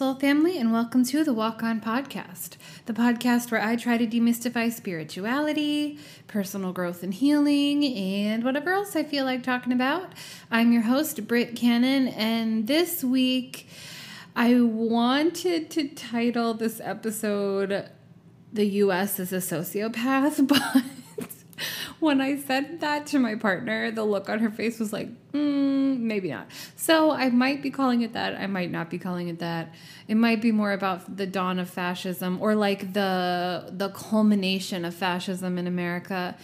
soul family, and welcome to the Walk On Podcast, the podcast where I try to demystify spirituality, personal growth and healing, and whatever else I feel like talking about. I'm your host, Britt Cannon, and this week I wanted to title this episode The US is a Sociopath, but when I said that to my partner, the look on her face was like, mm, maybe not. So I might be calling it that. I might not be calling it that. It might be more about the dawn of fascism or like the the culmination of fascism in America.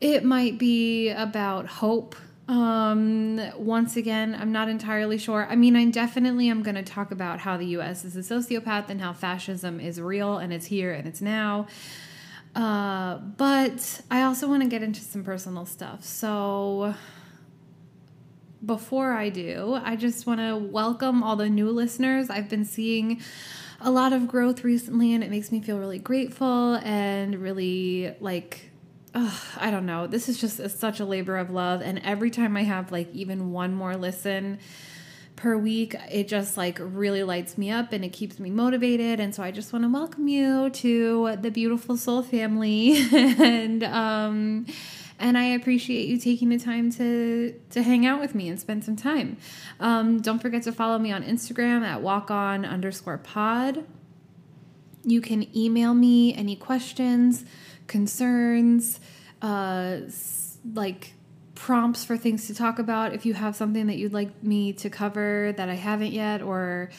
It might be about hope. Um, once again, I'm not entirely sure. I mean, I definitely am going to talk about how the US is a sociopath and how fascism is real and it's here and it's now. Uh, but I also want to get into some personal stuff. So before I do, I just want to welcome all the new listeners. I've been seeing a lot of growth recently, and it makes me feel really grateful and really like. I don't know. This is just a, such a labor of love. And every time I have like even one more listen, per week. It just like really lights me up and it keeps me motivated. And so I just want to welcome you to the beautiful soul family. and um and I appreciate you taking the time to to hang out with me and spend some time. Um, don't forget to follow me on Instagram at walkon underscore pod. You can email me any questions, concerns, uh, like prompts for things to talk about. If you have something that you'd like me to cover that I haven't yet, or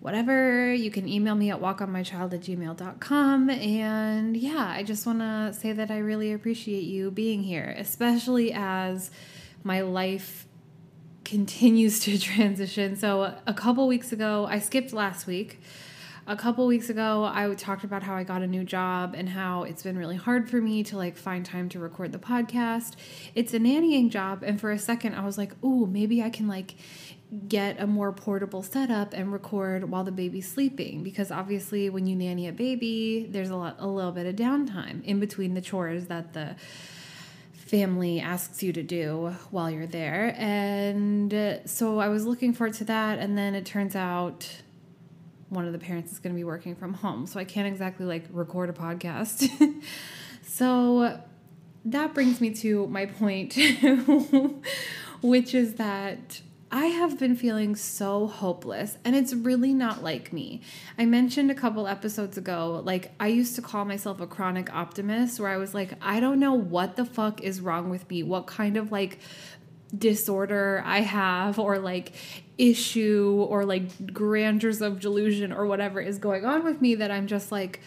whatever, you can email me at walkonmychild at gmail.com. And yeah, I just want to say that I really appreciate you being here, especially as my life continues to transition. So, a couple weeks ago, I skipped last week a couple weeks ago i talked about how i got a new job and how it's been really hard for me to like find time to record the podcast. It's a nannying job and for a second i was like oh maybe i can like get a more portable setup and record while the baby's sleeping. Because obviously when you nanny a baby there's a lot a little bit of downtime in between the chores that the family asks you to do while you're there. And so i was looking forward to that and then it turns out one of the parents is going to be working from home. So I can't exactly like record a podcast. so that brings me to my point, which is that I have been feeling so hopeless, and it's really not like me. I mentioned a couple episodes ago, like, I used to call myself a chronic optimist, where I was like, I don't know what the fuck is wrong with me, what kind of like disorder I have, or like issue or like grandeurs of delusion or whatever is going on with me that I'm just like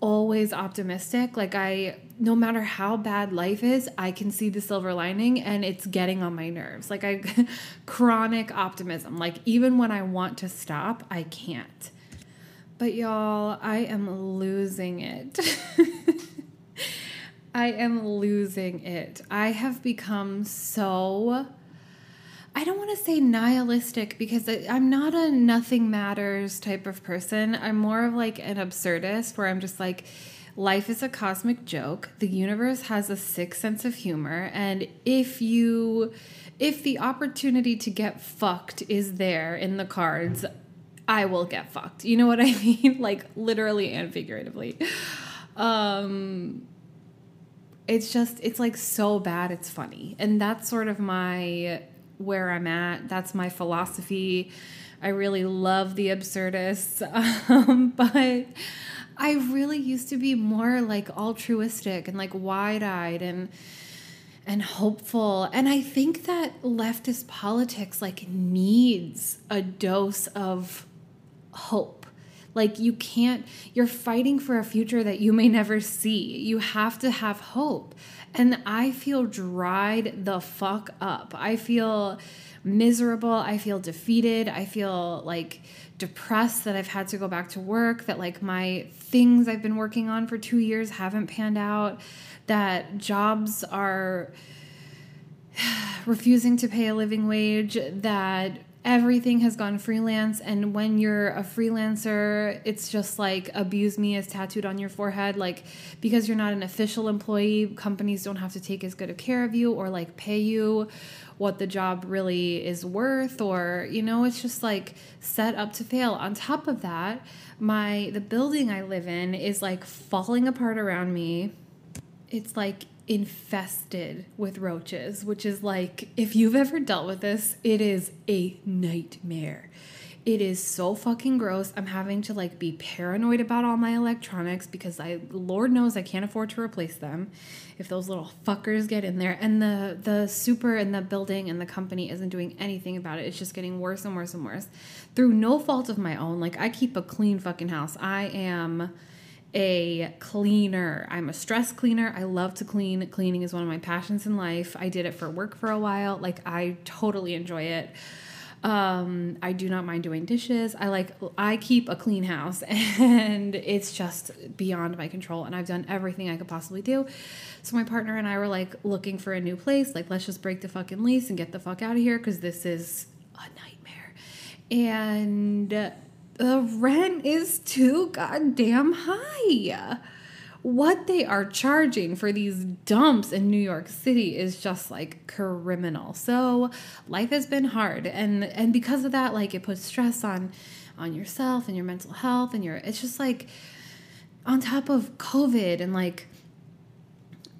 always optimistic. Like I no matter how bad life is, I can see the silver lining and it's getting on my nerves. Like I chronic optimism. Like even when I want to stop, I can't. But y'all, I am losing it. I am losing it. I have become so I don't want to say nihilistic because I'm not a nothing matters type of person. I'm more of like an absurdist where I'm just like, life is a cosmic joke. The universe has a sick sense of humor. And if you, if the opportunity to get fucked is there in the cards, I will get fucked. You know what I mean? like literally and figuratively. Um, it's just, it's like so bad, it's funny. And that's sort of my where I'm at. That's my philosophy. I really love the absurdists, um, but I really used to be more like altruistic and like wide eyed and and hopeful. And I think that leftist politics like needs a dose of hope. Like you can't, you're fighting for a future that you may never see. You have to have hope. And I feel dried the fuck up. I feel miserable. I feel defeated. I feel like depressed that I've had to go back to work, that like my things I've been working on for two years haven't panned out, that jobs are refusing to pay a living wage, that everything has gone freelance and when you're a freelancer it's just like abuse me is tattooed on your forehead like because you're not an official employee companies don't have to take as good of care of you or like pay you what the job really is worth or you know it's just like set up to fail. On top of that my the building i live in is like falling apart around me. It's like infested with roaches, which is like, if you've ever dealt with this, it is a nightmare. It is so fucking gross. I'm having to like be paranoid about all my electronics because I Lord knows I can't afford to replace them if those little fuckers get in there. And the the super and the building and the company isn't doing anything about it. It's just getting worse and worse and worse through no fault of my own. Like I keep a clean fucking house. I am a cleaner. I'm a stress cleaner. I love to clean. Cleaning is one of my passions in life. I did it for work for a while. Like I totally enjoy it. Um, I do not mind doing dishes. I like I keep a clean house and it's just beyond my control and I've done everything I could possibly do. So my partner and I were like looking for a new place. Like let's just break the fucking lease and get the fuck out of here cuz this is a nightmare. And the rent is too goddamn high. What they are charging for these dumps in New York City is just like criminal. So life has been hard and and because of that like it puts stress on on yourself and your mental health and your it's just like on top of COVID and like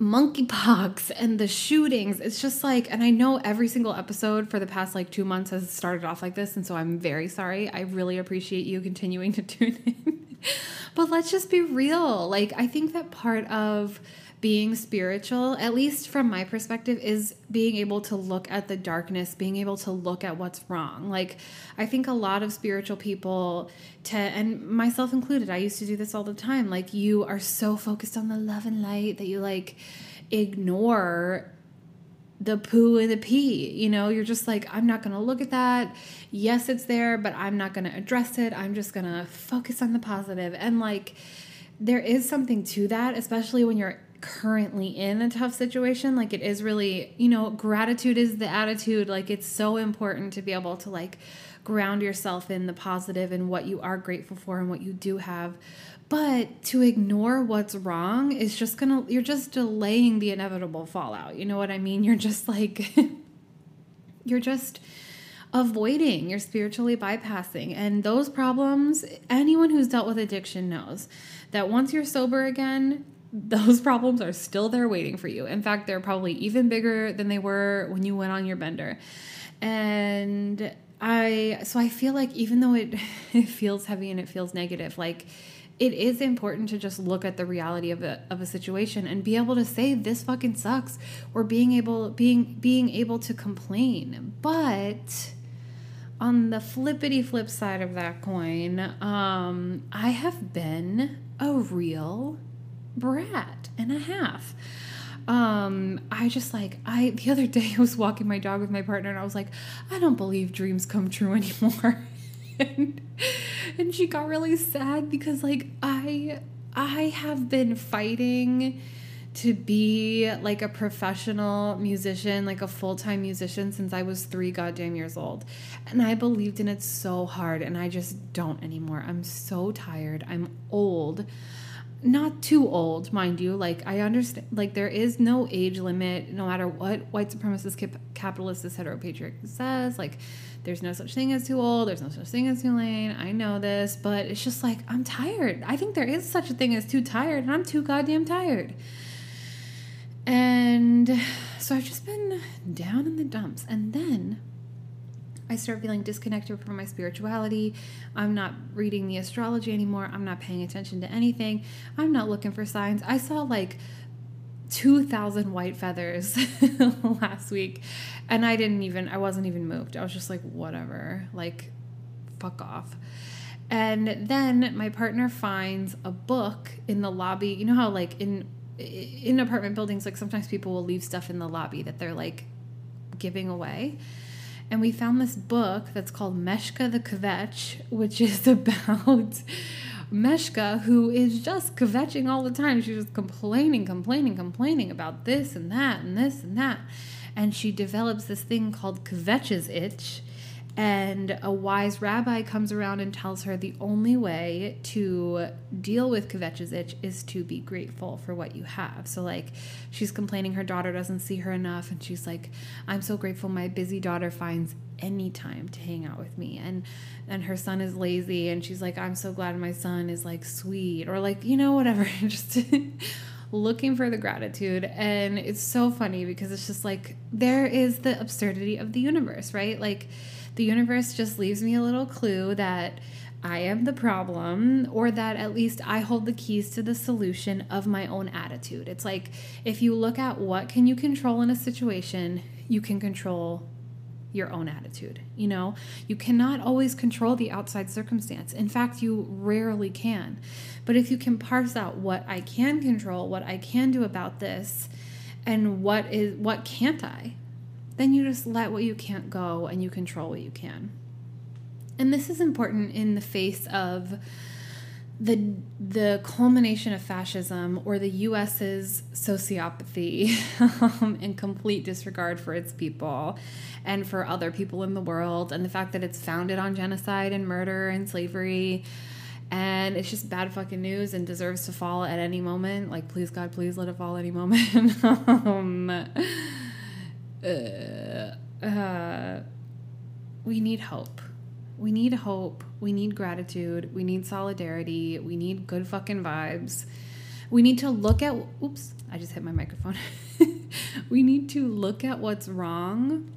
monkeypox and the shootings. It's just like, and I know every single episode for the past like two months has started off like this. And so I'm very sorry. I really appreciate you continuing to tune in. but let's just be real. Like, I think that part of being spiritual, at least from my perspective, is being able to look at the darkness, being able to look at what's wrong. Like, I think a lot of spiritual people, to, and myself included, I used to do this all the time. Like, you are so focused on the love and light that you like ignore the poo and the pee. You know, you're just like, I'm not going to look at that. Yes, it's there, but I'm not going to address it. I'm just going to focus on the positive. And like, there is something to that, especially when you're currently in a tough situation like it is really you know gratitude is the attitude. Like it's so important to be able to like ground yourself in the positive and what you are grateful for and what you do have. But to ignore what's wrong is just gonna you're just delaying the inevitable fallout. You know what i mean? You're just like you're just avoiding you're spiritually bypassing. And those problems anyone who's dealt with addiction knows that once you're sober again those problems are still there waiting for you. In fact, they're probably even bigger than they were when you went on your bender. And I so I feel like even though it it feels heavy and it feels negative, like it is important to just look at the reality of a of a situation and be able to say this fucking sucks or being able being being able to complain. But on the flippity flip side of that coin, um, I have been a real brat and a half. Um, I just like I the other day I was walking my dog with my partner and I was like, I don't believe dreams come true anymore. and, and she got really sad because like I I have been fighting to be like a professional musician, like a full time musician since I was three goddamn years old. And I believed in it so hard, and I just don't anymore. I'm so tired. I'm old not too old, mind you. Like I understand, like there is no age limit, no matter what white supremacist cap- capitalist this heteropatriarchy says. Like there's no such thing as too old. There's no such thing as too late. I know this, but it's just like I'm tired. I think there is such a thing as too tired, and I'm too goddamn tired. And so I've just been down in the dumps, and then I start feeling disconnected from my spirituality. I'm not reading the astrology anymore. I'm not paying attention to anything. I'm not looking for signs. I saw like 2,000 white feathers last week, and I didn't even, I wasn't even moved. I was just like, whatever, like, fuck off. And then my partner finds a book in the lobby. You know how, like, in in apartment buildings, like sometimes people will leave stuff in the lobby that they're like giving away and we found this book that's called Meshka the Kvetch, which is about Meshka, who is just kvetching all the time. She's just complaining, complaining, complaining about this and that and this and that. And she develops this thing called Kvetch's itch. And a wise rabbi comes around and tells her the only way to deal with Kvetchazich is to be grateful for what you have. So, like, she's complaining her daughter doesn't see her enough, and she's like, I'm so grateful my busy daughter finds any time to hang out with me. And and her son is lazy and she's like i'm so glad my son is like sweet or like you know whatever just looking for the gratitude. And it's so funny because it's just like there is the absurdity of the universe right? Like the universe just leaves me a little clue that I am the problem, or that at least I hold the keys to the solution of my own attitude. It's like if you look at what can you control in a situation, you can control your own attitude. You know, you cannot always control the outside circumstance. In fact, you rarely can. But if you can parse out what I can control, what I can do about this, and what is what can't I, then you just let what you can't go and you control what you can. And this is important in the face of the the culmination of fascism or the US's sociopathy um, and complete disregard for its people and for other people in the world and the fact that it's founded on genocide and murder and slavery and it's just bad fucking news and deserves to fall at any moment like please god please let it fall at any moment um, uh, uh, we need hope we need hope. We need gratitude. We need solidarity. We need good fucking vibes. We need to look at, oops, I just hit my microphone. we need to look at what's wrong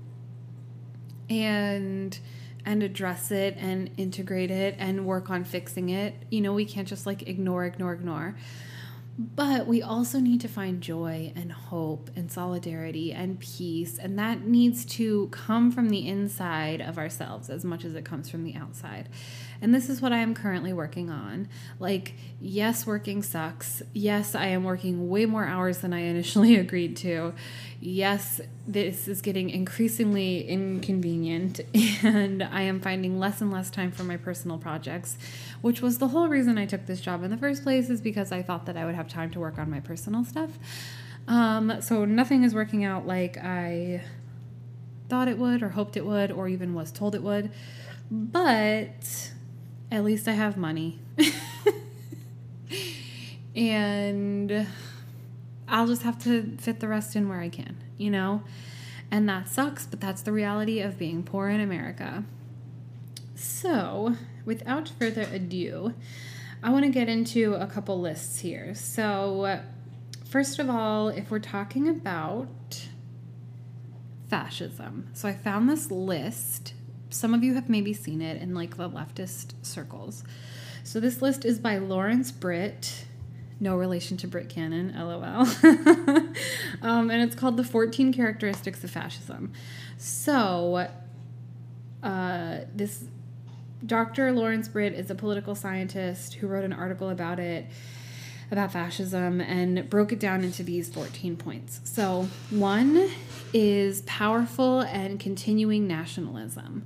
and and address it and integrate it and work on fixing it. You know, we can't just like ignore, ignore, ignore. But we also need to find joy and hope and solidarity and peace. And that needs to come from the inside of ourselves as much as it comes from the outside. And this is what I am currently working on. Like, yes, working sucks. Yes, I am working way more hours than I initially agreed to. Yes, this is getting increasingly inconvenient, and I am finding less and less time for my personal projects, which was the whole reason I took this job in the first place, is because I thought that I would have time to work on my personal stuff. Um, so nothing is working out like I thought it would, or hoped it would, or even was told it would. But at least I have money. and I'll just have to fit the rest in where I can, you know? And that sucks, but that's the reality of being poor in America. So, without further ado, I want to get into a couple lists here. So, first of all, if we're talking about fascism, so I found this list some of you have maybe seen it in like the leftist circles. So this list is by Lawrence Britt, no relation to Britt Cannon, lol. um, and it's called The 14 Characteristics of Fascism. So uh, this Dr. Lawrence Britt is a political scientist who wrote an article about it about fascism and broke it down into these 14 points. So, one is powerful and continuing nationalism.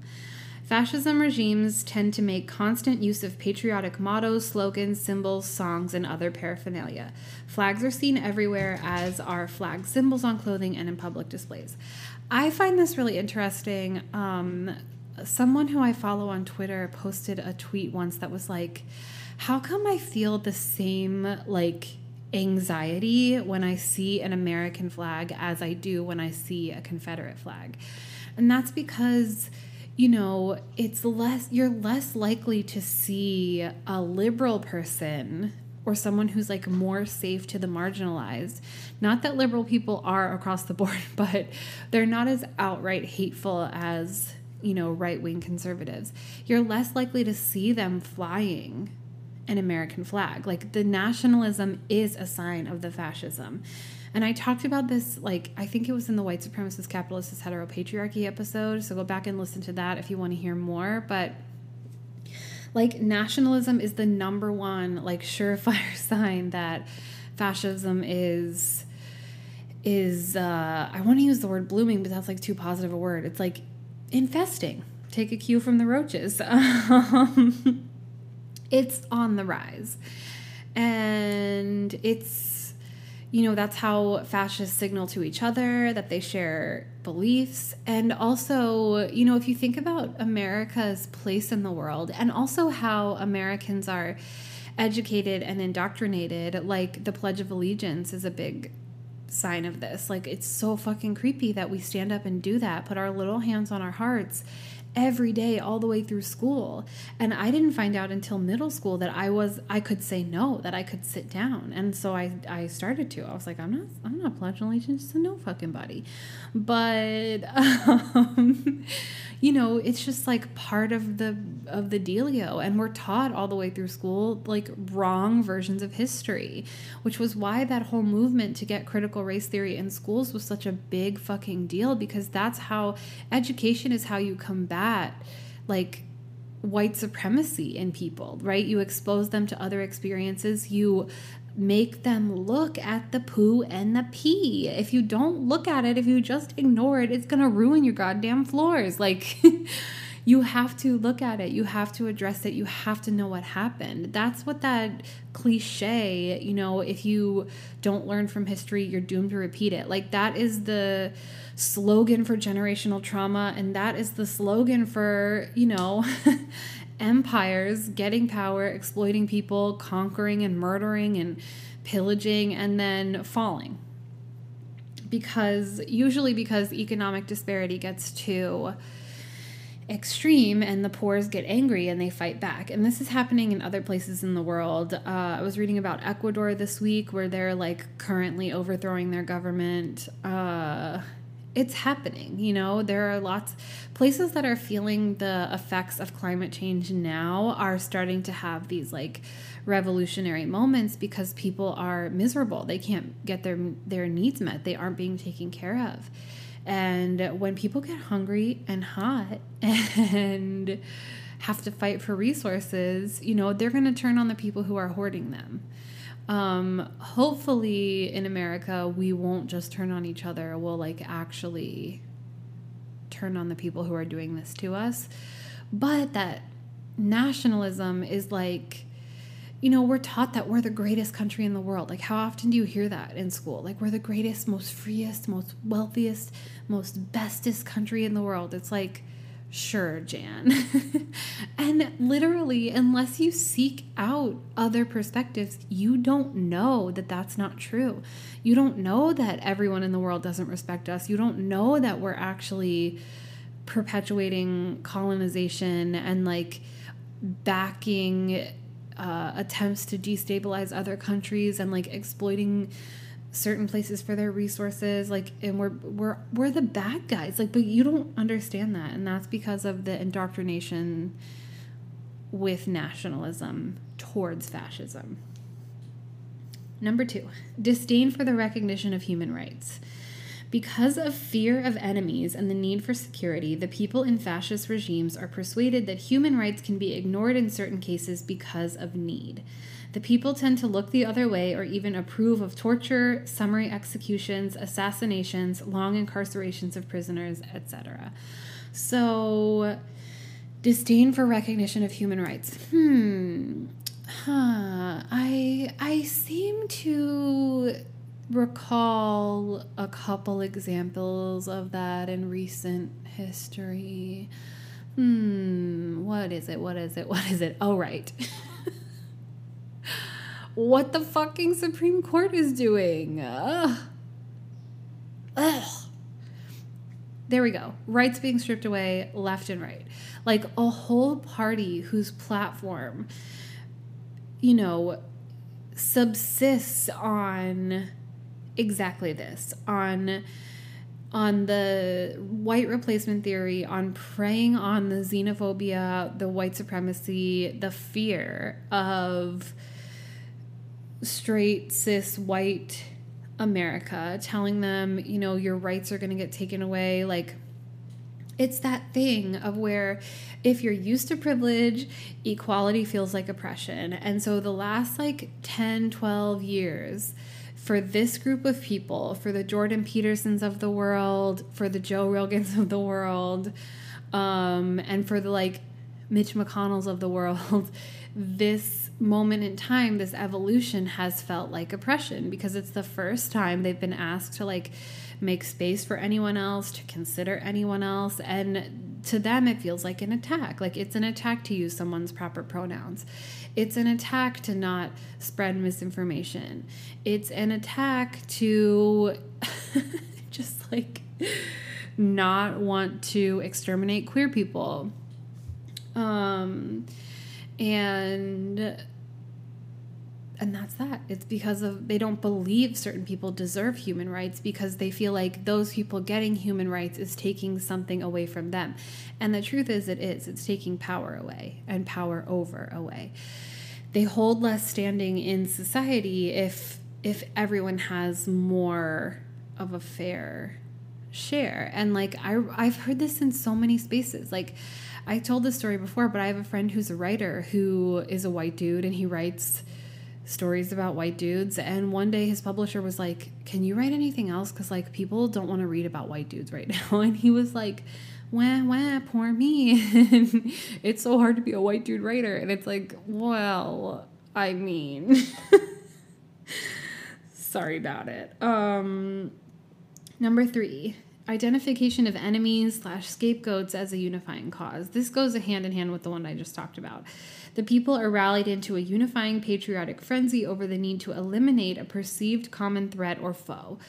Fascism regimes tend to make constant use of patriotic mottos, slogans, symbols, songs, and other paraphernalia. Flags are seen everywhere, as are flag symbols on clothing and in public displays. I find this really interesting. Um, someone who I follow on Twitter posted a tweet once that was like, how come I feel the same like anxiety when I see an American flag as I do when I see a Confederate flag? And that's because you know, it's less you're less likely to see a liberal person or someone who's like more safe to the marginalized. Not that liberal people are across the board, but they're not as outright hateful as, you know, right-wing conservatives. You're less likely to see them flying an American flag. Like the nationalism is a sign of the fascism. And I talked about this, like, I think it was in the White Supremacist Capitalist Heteropatriarchy episode. So go back and listen to that if you want to hear more. But like, nationalism is the number one, like, surefire sign that fascism is is uh I want to use the word blooming, but that's like too positive a word. It's like infesting. Take a cue from the roaches. Um, it's on the rise. And it's, you know, that's how fascists signal to each other that they share beliefs. And also, you know, if you think about America's place in the world and also how Americans are educated and indoctrinated, like the Pledge of Allegiance is a big sign of this. Like, it's so fucking creepy that we stand up and do that, put our little hands on our hearts every day all the way through school. And i didn't find out until middle school that i was i could say no that i could sit down. And so i i started to. I was like i'm not i'm not pledging allegiance to no fucking body. But um, you know it's just like part of the of the dealio. And we're taught all the way through school like wrong versions of history which was why that whole movement to get critical race theory in schools was such a big fucking deal because that's how education is how you combat like white supremacy in people, right? You expose them to other experiences. You make them look at the poo and the pee. If you don't look at it, if you just ignore it, it's going to ruin your goddamn floors. Like, you have to look at it, you have to address it, you have to know what happened. That's what that cliche, you know, if you don't learn from history, you're doomed to repeat it. Like, that is the slogan for generational trauma, and that is the slogan for, you know, empires getting power, exploiting people, conquering and murdering and pillaging, and then falling. Because usually, because economic disparity gets too extreme and the poors get angry and they fight back. And this is happening in other places in the world. Uh, I was reading about Ecuador this week where they're like currently overthrowing their government. Uh, it's happening you know? There are lots places that are feeling the effects of climate change now are starting to have these like revolutionary moments because people are miserable. They can't get their their needs met. They aren't being taken care of. And when people get hungry and hot and have to fight for resources you know they're going to turn on the people who are hoarding them um, hopefully in America, we won't just turn on each other. We'll like actually turn on the people who are doing this to us. But that nationalism is like, you know, we're taught that we're the greatest country in the world. Like, how often do you hear that in school? Like, we're the greatest, most freest, most wealthiest, most bestest country in the world. It's like, Sure, Jan. and literally, unless you seek out other perspectives, you don't know that that's not true. You don't know that everyone in the world doesn't respect us. You don't know that we're actually perpetuating colonization and like backing uh, attempts to destabilize other countries and like exploiting certain places for their resources like and we're we're we're the bad guys. Like but you don't understand that and that's because of the indoctrination with nationalism towards fascism. Number 2 disdain for the recognition of human rights. Because of fear of enemies and the need for security, the people in fascist regimes are persuaded that human rights can be ignored in certain cases because of need. The people tend to look the other way or even approve of torture, summary executions, assassinations, long incarcerations of prisoners, etc. So, disdain for recognition of human rights. Hmm. Huh. I I seem to recall a couple examples of that in recent history. Hmm, what is it? What is it? What is it? Oh, right. what the fucking Supreme Court is doing. Ugh. Ugh. There we go. Rights being stripped away left and right. Like a whole party whose platform, you know, subsists on exactly this on on the white replacement theory, on preying on the xenophobia, the white supremacy, the fear of straight, cis, white America, telling them, you know, your rights are going to get taken away. Like, it's that thing of where if you're used to privilege, equality feels like oppression. And so the last like 10, 12 years, for this group of people, for the Jordan Petersons of the world, for the Joe Rogans of the world, um, and for the like Mitch McConnells of the world, this moment in time, this evolution has felt like oppression because it's the first time they've been asked to like make space for anyone else, to consider anyone else. And to them, it feels like an attack. Like it's an attack to use someone's proper pronouns. It's an attack to not spread misinformation. It's an attack to just like not want to exterminate queer people. Um, and and that's that. It's because of they don't believe certain people deserve human rights because they feel like those people getting human rights is taking something away from them. And the truth is it is. It's taking power away and power over away. They hold less standing in society if if everyone has more of a fair share. And like I I've heard this in so many spaces. Like I told this story before, but I have a friend who's a writer who is a white dude and he writes stories about white dudes. And one day his publisher was like can you write anything else? Because like people don't want to read about white dudes right now. And he was like wah wah poor me. It's so hard to be a white dude writer. And it's like well i mean sorry about it. Um number three identification of enemies slash scapegoats as a unifying cause. This goes hand in hand with the one I just talked about. The people are rallied into a unifying patriotic frenzy over the need to eliminate a perceived common threat or foe.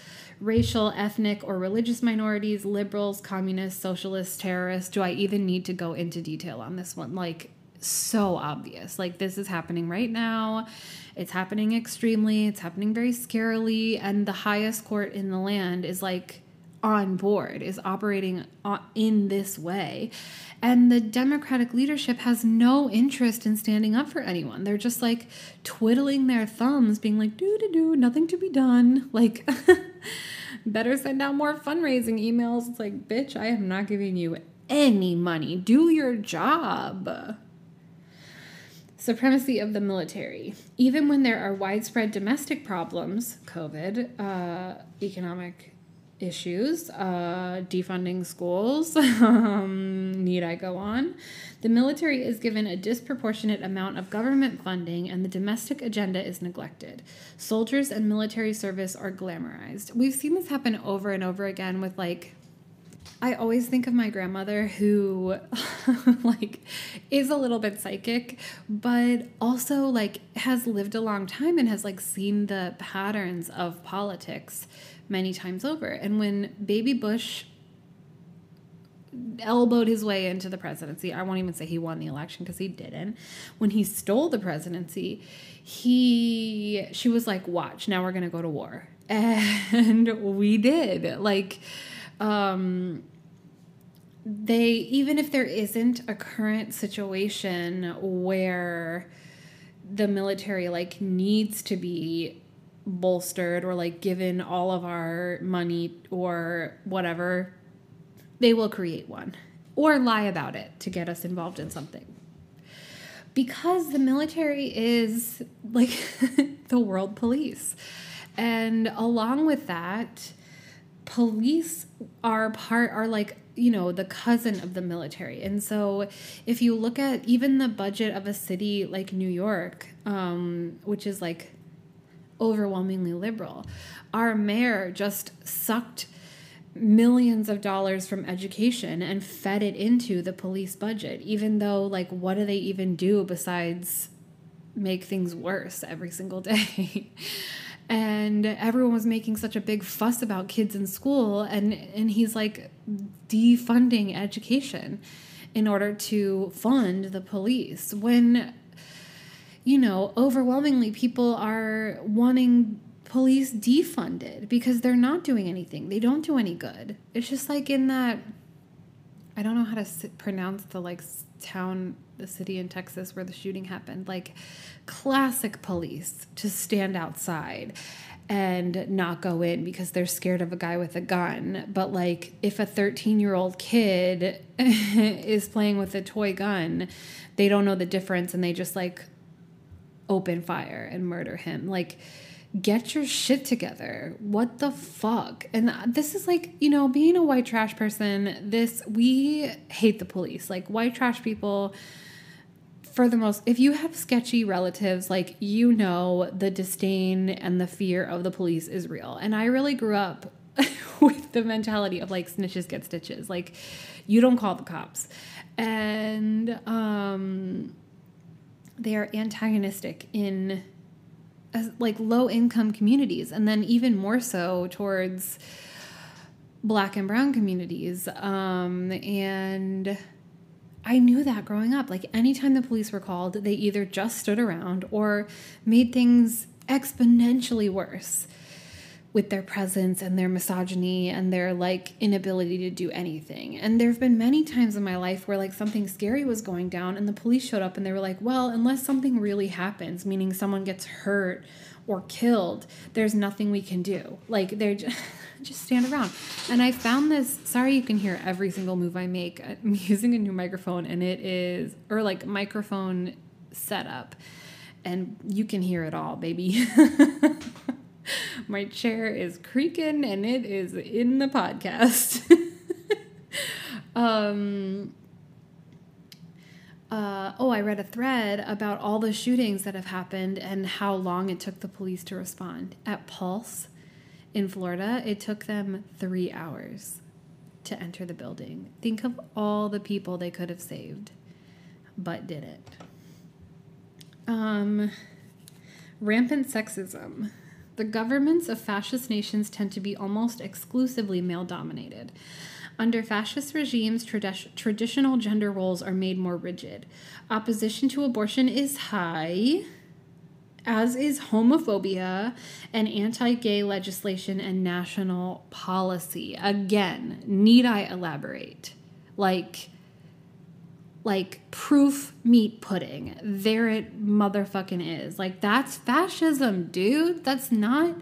Racial, ethnic, or religious minorities, liberals, communists, socialists, terrorists. Do I even need to go into detail on this one? Like, so obvious. Like, this is happening right now. It's happening extremely, it's happening very scarily, and the highest court in the land is like on board, is operating in this way. And the Democratic leadership has no interest in standing up for anyone. They're just like twiddling their thumbs, being like, do, do, do, nothing to be done. Like, better send out more fundraising emails. It's like, bitch, I am not giving you any money. Do your job. Supremacy of the military. Even when there are widespread domestic problems, COVID, uh, economic issues, uh, defunding schools. um, need I go on? The military is given a disproportionate amount of government funding, and the domestic agenda is neglected. Soldiers and military service are glamorized. We've seen this happen over and over again with like. I always think of my grandmother who like is a little bit psychic but also like has lived a long time and has like seen the patterns of politics many times over. And when Baby Bush elbowed his way into the presidency, I won't even say he won the election because he didn't. When he stole the presidency, he she was like, "Watch, now we're going to go to war." And we did. Like um they even if there isn't a current situation where the military like needs to be bolstered or like given all of our money or whatever, they will create one or lie about it to get us involved in something. Because the military is like the world police. And along with that, police are part are like you know the cousin of the military and so if you look at even the budget of a city like new york um, which is like overwhelmingly liberal. Our mayor just sucked millions of dollars from education and fed it into the police budget, even though, like, what do they even do besides make things worse every single day? and everyone was making such a big fuss about kids in school and and he's like defunding education in order to fund the police when you know, overwhelmingly people are wanting police defunded because they're not doing anything. They don't do any good. It's just like in that I don't know how to pronounce the like town, the city in Texas where the shooting happened. Like classic police to stand outside and not go in because they're scared of a guy with a gun. But like if a 13-year-old kid is playing with a toy gun, they don't know the difference and they just like open fire and murder him. Like, get your shit together. What the fuck? And this is like, you know, being a white trash person, this, we hate the police. Like, white trash people for the most if you have sketchy relatives like you know the disdain and the fear of the police is real and i really grew up with the mentality of like snitches get stitches like you don't call the cops and um they are antagonistic in like low income communities and then even more so towards black and brown communities um and I knew that growing up. Like anytime the police were called, they either just stood around or made things exponentially worse with their presence and their misogyny and their like inability to do anything. And there've been many times in my life where like something scary was going down and the police showed up and they were like, "Well, unless something really happens, meaning someone gets hurt or killed, there's nothing we can do." Like they're just just stand around. And I found this. Sorry, you can hear every single move I make. Uh, I'm using a new microphone, and it is or like microphone setup, and you can hear it all, baby. My chair is creaking, and it is in the podcast. um. Uh, oh, I read a thread about all the shootings that have happened and how long it took the police to respond. At Pulse, in Florida, it took them three hours to enter the building. Think of all the people they could have saved, but didn't. Um, rampant sexism. The governments of fascist nations tend to be almost exclusively male dominated. Under fascist regimes, tradi- traditional gender roles are made more rigid. Opposition to abortion is high as is homophobia and anti gay legislation and national policy. Again, need I elaborate? Like, like proof meat pudding. There it motherfucking is. Like, that's fascism, dude. That's not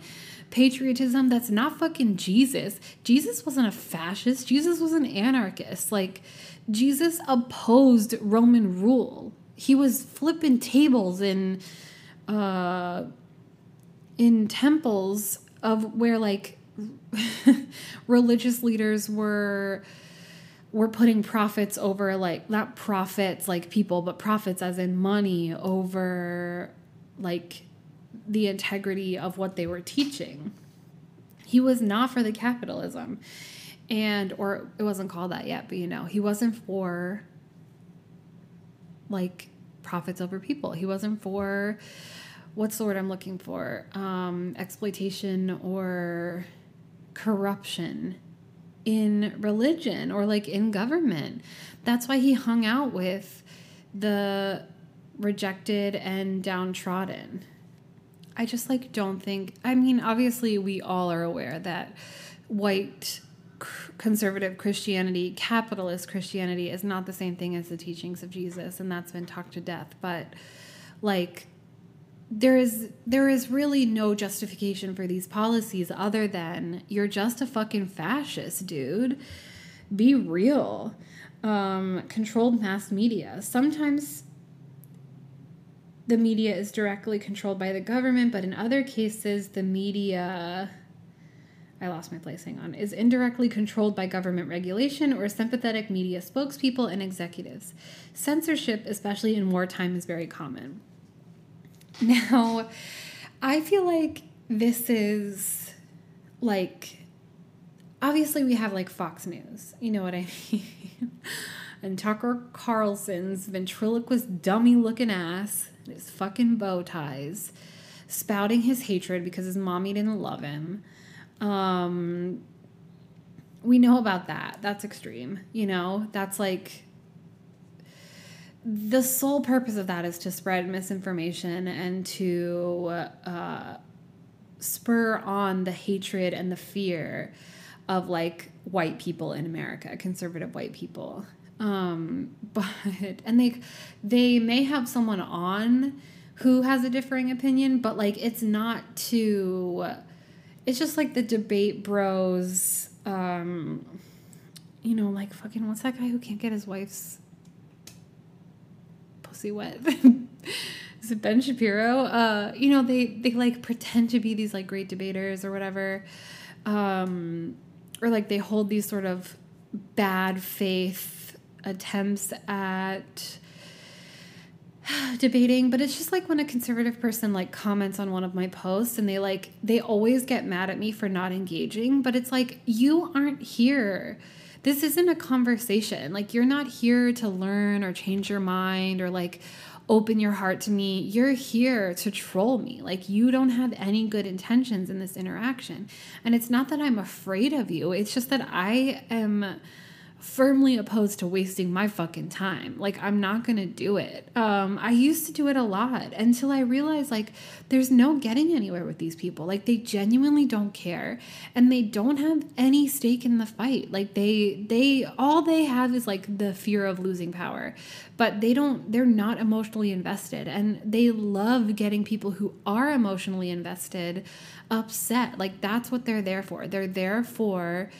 patriotism. That's not fucking Jesus. Jesus wasn't a fascist, Jesus was an anarchist. Like, Jesus opposed Roman rule. He was flipping tables in uh, in temples of where like religious leaders were were putting profits over like not profits like people but profits as in money over like the integrity of what they were teaching. He was not for the capitalism. And or it wasn't called that yet but you know he wasn't for like profits over people. He wasn't for what's the word I'm looking for? Um, exploitation or corruption in religion or like in government. That's why he hung out with the rejected and downtrodden. I just like don't think, I mean, obviously, we all are aware that white conservative Christianity, capitalist Christianity, is not the same thing as the teachings of Jesus, and that's been talked to death. But like, there is there is really no justification for these policies other than you're just a fucking fascist, dude. Be real. Um, controlled mass media. Sometimes the media is directly controlled by the government, but in other cases, the media. I lost my place, hang on, is indirectly controlled by government regulation or sympathetic media spokespeople and executives. Censorship, especially in wartime, is very common. Now, I feel like this is like obviously we have like Fox News. You know what I mean? and Tucker Carlson's ventriloquist dummy looking ass, his fucking bow ties, spouting his hatred because his mommy didn't love him. Um we know about that. That's extreme, you know? That's like the sole purpose of that is to spread misinformation and to uh, spur on the hatred and the fear of like white people in America, conservative white people. Um, but and they they may have someone on who has a differing opinion, but like it's not to it's just like the debate bros um you know like fucking what's that guy who can't get his wife's pussy wet. Is it Ben Shapiro? Uh, you know, they they like pretend to be these like great debaters or whatever. Um, or like they hold these sort of bad faith attempts at debating, but it's just like when a conservative person like comments on one of my posts and they like they always get mad at me for not engaging, but it's like you aren't here. This isn't a conversation. Like you're not here to learn or change your mind or like open your heart to me. You're here to troll me. Like you don't have any good intentions in this interaction. And it's not that I'm afraid of you. It's just that I am firmly opposed to wasting my fucking time. Like I'm not going to do it. Um I used to do it a lot until I realized like there's no getting anywhere with these people. Like they genuinely don't care and they don't have any stake in the fight. Like they they all they have is like the fear of losing power. But they don't they're not emotionally invested and they love getting people who are emotionally invested upset. Like that's what they're there for. They're there for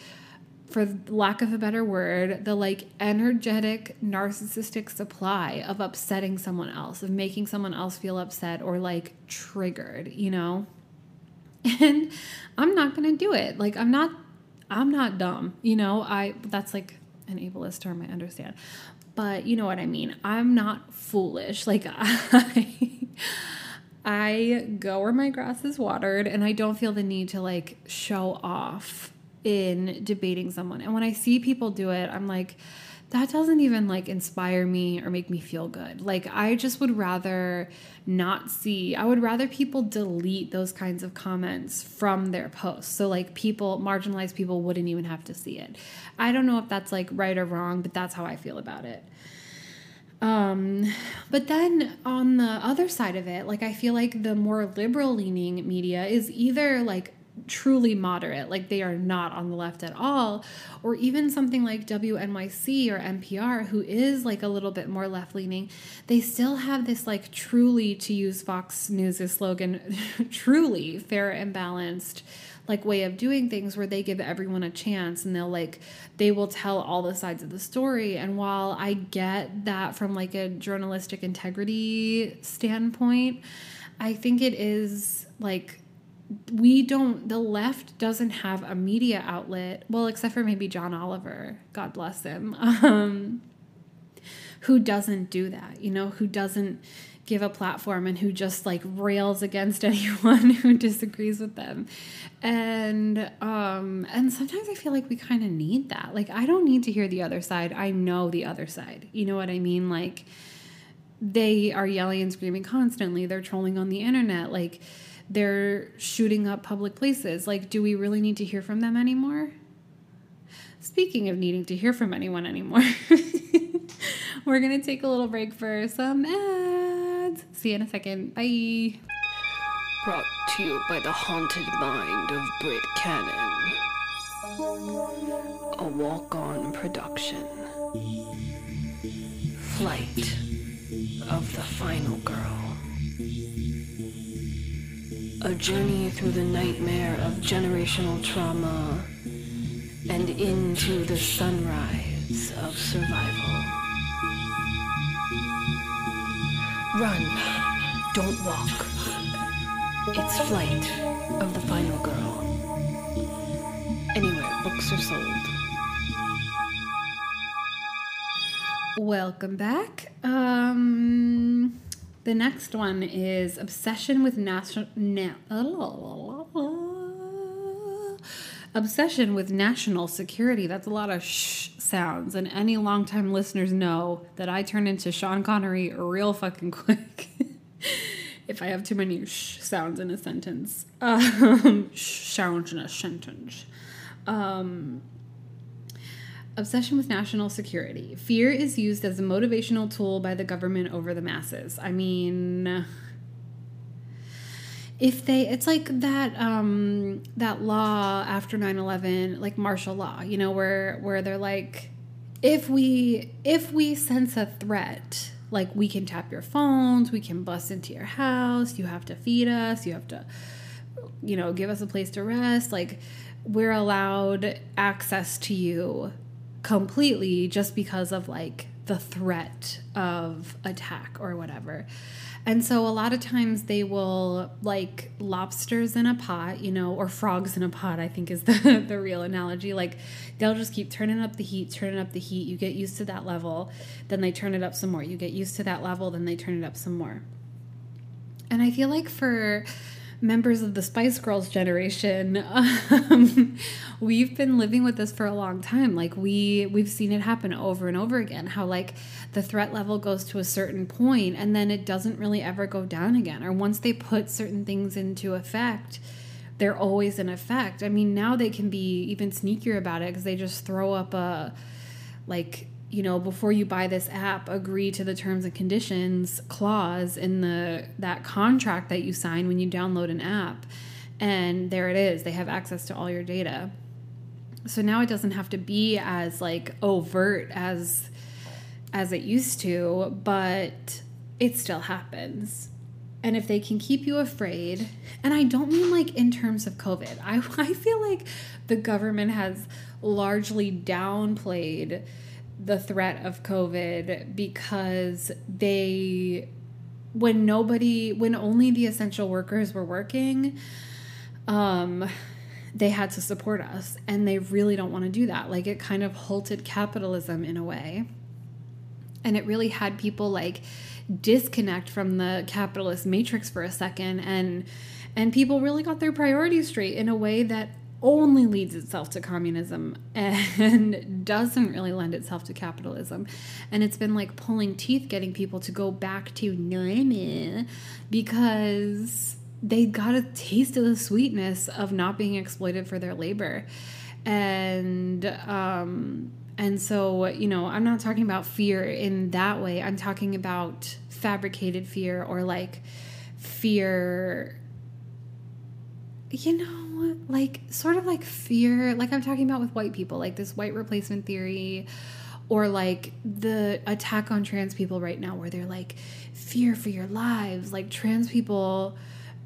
for lack of a better word, the like energetic narcissistic supply of upsetting someone else, of making someone else feel upset or like triggered, you know? And I'm not going to do it. Like I'm not I'm not dumb, you know? I that's like an ableist term, I understand. But you know what I mean? I'm not foolish. Like I I go where my grass is watered and I don't feel the need to like show off in debating someone. And when I see people do it, I'm like, that doesn't even like inspire me or make me feel good. Like, I just would rather not see, I would rather people delete those kinds of comments from their posts. So, like, people, marginalized people wouldn't even have to see it. I don't know if that's like right or wrong, but that's how I feel about it. Um, but then on the other side of it, like I feel like the more liberal leaning media is either like truly moderate, like they are not on the left at all, or even something like WNYC or NPR, who is like a little bit more left leaning, they still have this like truly, to use Fox News' slogan, truly fair and balanced like way of doing things where they give everyone a chance and they'll like they will tell all the sides of the story. And while i get that from like a journalistic integrity standpoint i think it is like we don't the left doesn't have a media outlet well except for maybe john oliver god bless him um, who doesn't do that you know who doesn't give a platform and who just like rails against anyone who disagrees with them. And um and sometimes i feel like we kind of need that. Like i don't need to hear the other side. I know the other side. You know what i mean? Like they are yelling and screaming constantly. They're trolling on the internet. Like they're shooting up public places. Like, do we really need to hear from them anymore? Speaking of needing to hear from anyone anymore, we're going to take a little break for some ads. See you in a second. Bye. Brought to you by the haunted mind of Britt Cannon. A walk on production. Flight of the Final Girl. A journey through the nightmare of generational trauma and into the sunrise of survival. Run, don't walk. It's Flight of the Final Girl. Anywhere books are sold. Welcome back. Um, the next one is obsession with national na- obsession with national security. That's a lot of shh sounds, and any longtime listeners know that I turn into Sean Connery real fucking quick. if I have too many sh sounds in a sentence, um, sounds in a sentence. Um, Obsession with national security. Fear is used as a motivational tool by the government over the masses. I mean, if they it's like that um that law after 9/11 like martial law you know where where they're like if we if we sense a threat like we can tap your phones we can bust into your house you have to feed us you have to you know give us a place to rest like we're allowed access to you completely just because of like the threat of attack or whatever. And so a lot of times they will like lobsters in a pot, you know, or frogs in a pot, I think is the, the real analogy. Like they'll just keep turning up the heat, turning up the heat. You get used to that level, then they turn it up some more. You get used to that level, then they turn it up some more. And I feel like for members of the Spice Girls generation, um, we've been living with this for a long time. Like we we've seen it happen over and over again. How like the threat level goes to a certain point and then it doesn't really ever go down again. Or once they put certain things into effect, they're always in effect. I mean, now they can be even sneakier about it because they just throw up a like you know before you buy this app agree to the terms and conditions clause in the that contract that you sign when you download an app. And there it is. They have access to all your data. So now it doesn't have to be as like overt as as it used to but it still happens. And if they can keep you afraid and i don't mean like in terms of covid. I, I feel like the government has largely downplayed the threat of COVID because they, when nobody, when only the essential workers were working, um, they had to support us. And they really don't want to do that. Like it kind of halted capitalism in a way. And it really had people like disconnect from the capitalist matrix for a second and and people really got their priorities straight in a way that only leads itself to communism and doesn't really lend itself to capitalism. And it's been like pulling teeth getting people to go back to normal because they got a taste of the sweetness of not being exploited for their labor. And um and so, you know, I'm not talking about fear in that way. I'm talking about fabricated fear or like fear you know, like sort of like fear, like I'm talking about with white people, like this white replacement theory, or like the attack on trans people right now, where they're like, fear for your lives. Like trans people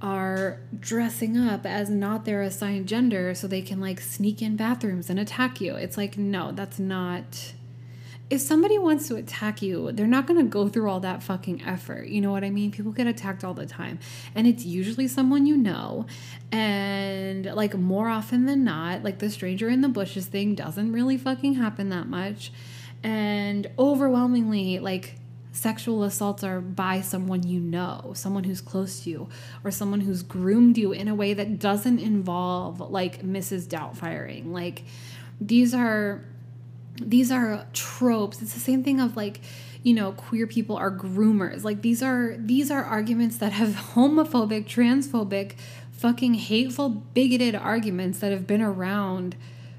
are dressing up as not their assigned gender so they can like sneak in bathrooms and attack you. It's like, no, that's not if somebody wants to attack you, they're not going to go through all that fucking effort. You know what I mean? People get attacked all the time. And it's usually someone you know. And like more often than not, like the stranger in the bushes thing doesn't really fucking happen that much. And overwhelmingly, like sexual assaults are by someone you know, someone who's close to you, or someone who's groomed you in a way that doesn't involve like Mrs. Doubtfiring. Like these are these are tropes. It's the same thing of like you know queer people are groomers. Like these are these are arguments that have homophobic transphobic fucking hateful bigoted arguments that have been around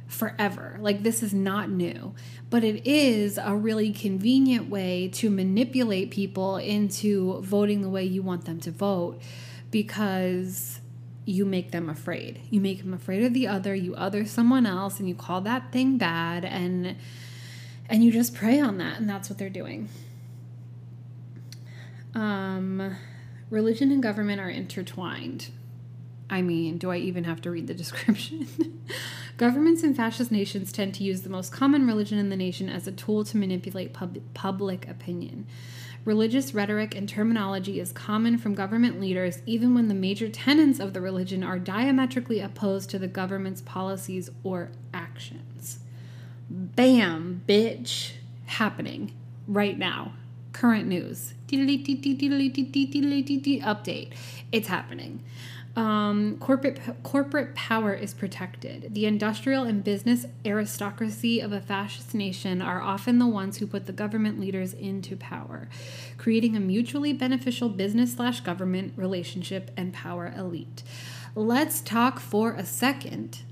forever. Like this is not new. But it is a really convenient way to manipulate people into voting the way you want them to vote because you make them afraid. You make them afraid of the other, you other someone else and you call that thing bad and and you just prey on that and that's what they're doing. Um religion and government are intertwined. I mean, do I even have to read the description? Governments in fascist nations tend to use the most common religion in the nation as a tool to manipulate pub- public opinion. Religious rhetoric and terminology is common from government leaders, even when the major tenets of the religion are diametrically opposed to the government's policies or actions. Bam, bitch, happening right now. Current news. Update. It's happening. Um, corporate corporate power is protected. The industrial and business aristocracy of a fascist nation are often the ones who put the government leaders into power, creating a mutually beneficial business slash government relationship and power elite. Let's talk for a second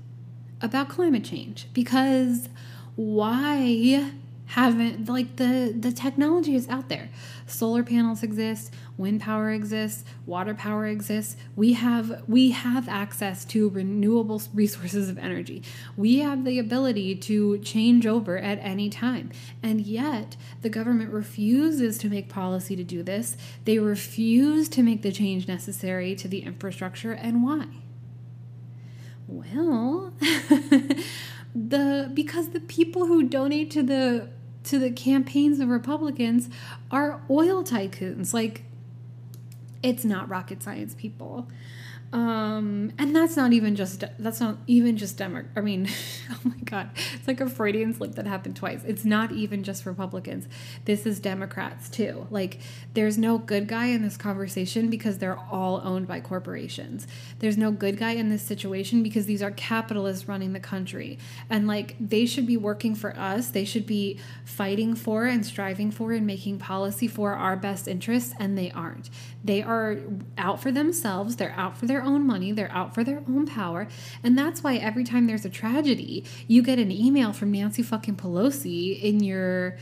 about climate change because why haven't like the the technology is out there. Solar panels exist wind power exists water power exists. We have we have access to renewable resources of energy. We have the ability to change over at any time. And yet the government refuses to make policy to do this. They refuse to make the change necessary to the infrastructure. And why? Well the because the people who donate to the to the campaigns of Republicans are oil tycoons. Like It's not rocket science, people. Um, and that's not even just that's not even just Demo. I mean, oh my god, it's like a Freudian slip that happened twice. It's not even just Republicans. This is Democrats too. Like, there's no good guy in this conversation because they're all owned by corporations. There's no good guy in this situation because these are capitalists running the country, and like they should be working for us. They should be fighting for and striving for and making policy for our best interests, and they aren't. They are out for themselves. They're out for their their own money, they're out for their own power. And that's why every time there's a tragedy, you get an email from Nancy fucking Pelosi in your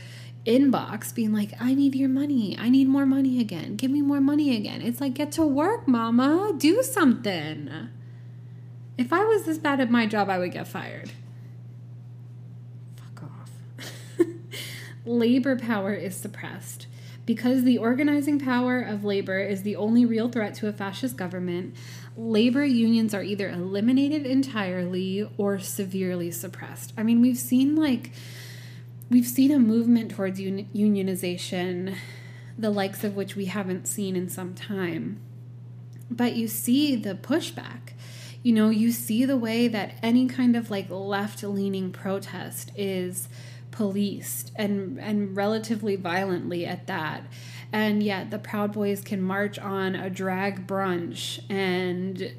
inbox being like, I need your money. I need more money again. Give me more money again. It's like, get to work, mama. Do something. If I was this bad at my job, I would get fired. Fuck off. Labor power is suppressed. Because the organizing power of labor is the only real threat to a fascist government, labor unions are either eliminated entirely or severely suppressed. I mean, we've seen like we've seen a movement towards un- unionization the likes of which we haven't seen in some time. But you see the pushback. You know, you see the way that any kind of like left-leaning protest is policed and and relatively violently at that and yet the Proud Boys can march on a drag brunch and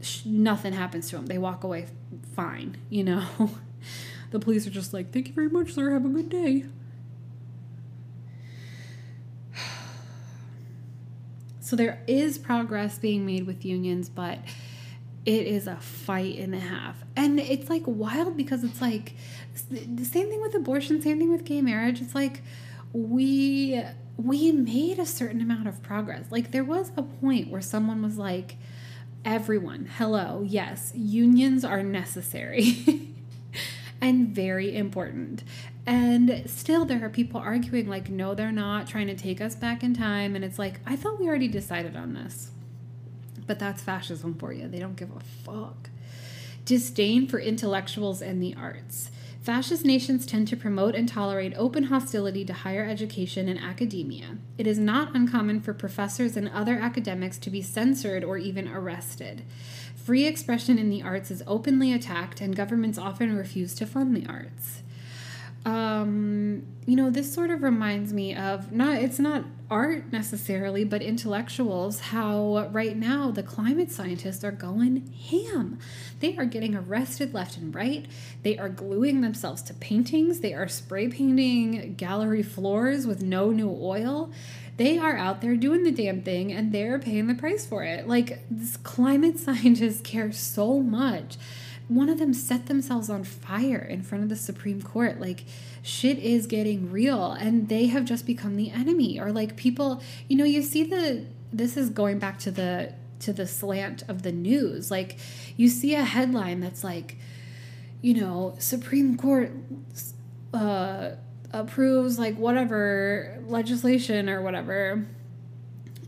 sh- nothing happens to them. They walk away fine, you know. the police are just like, "Thank you very much, sir. Have a good day." So there is progress being made with unions, but it is a fight and a half. And it's like wild because it's like the same thing with abortion, same thing with gay marriage. It's like we we made a certain amount of progress. Like there was a point where someone was like, everyone, hello, yes, unions are necessary and very important. And still, there are people arguing, like, no, they're not, trying to take us back in time. And it's like, I thought we already decided on this. But that's fascism for you. They don't give a fuck. Disdain for intellectuals and the arts. Fascist nations tend to promote and tolerate open hostility to higher education and academia. It is not uncommon for professors and other academics to be censored or even arrested. Free expression in the arts is openly attacked, and governments often refuse to fund the arts um, you know, this sort of reminds me of not, it's not art necessarily, but intellectuals, how right now the climate scientists are going ham. They are getting arrested left and right. They are gluing themselves to paintings. They are spray painting gallery floors with no new oil. They are out there doing the damn thing and they're paying the price for it. Like, this climate scientists care so much one of them set themselves on fire in front of the Supreme Court. Like, shit is getting real, and they have just become the enemy. Or like people, you know, you see the. This is going back to the to the slant of the news. Like, you see a headline that's like, you know, Supreme Court. Uh, approves like whatever legislation or whatever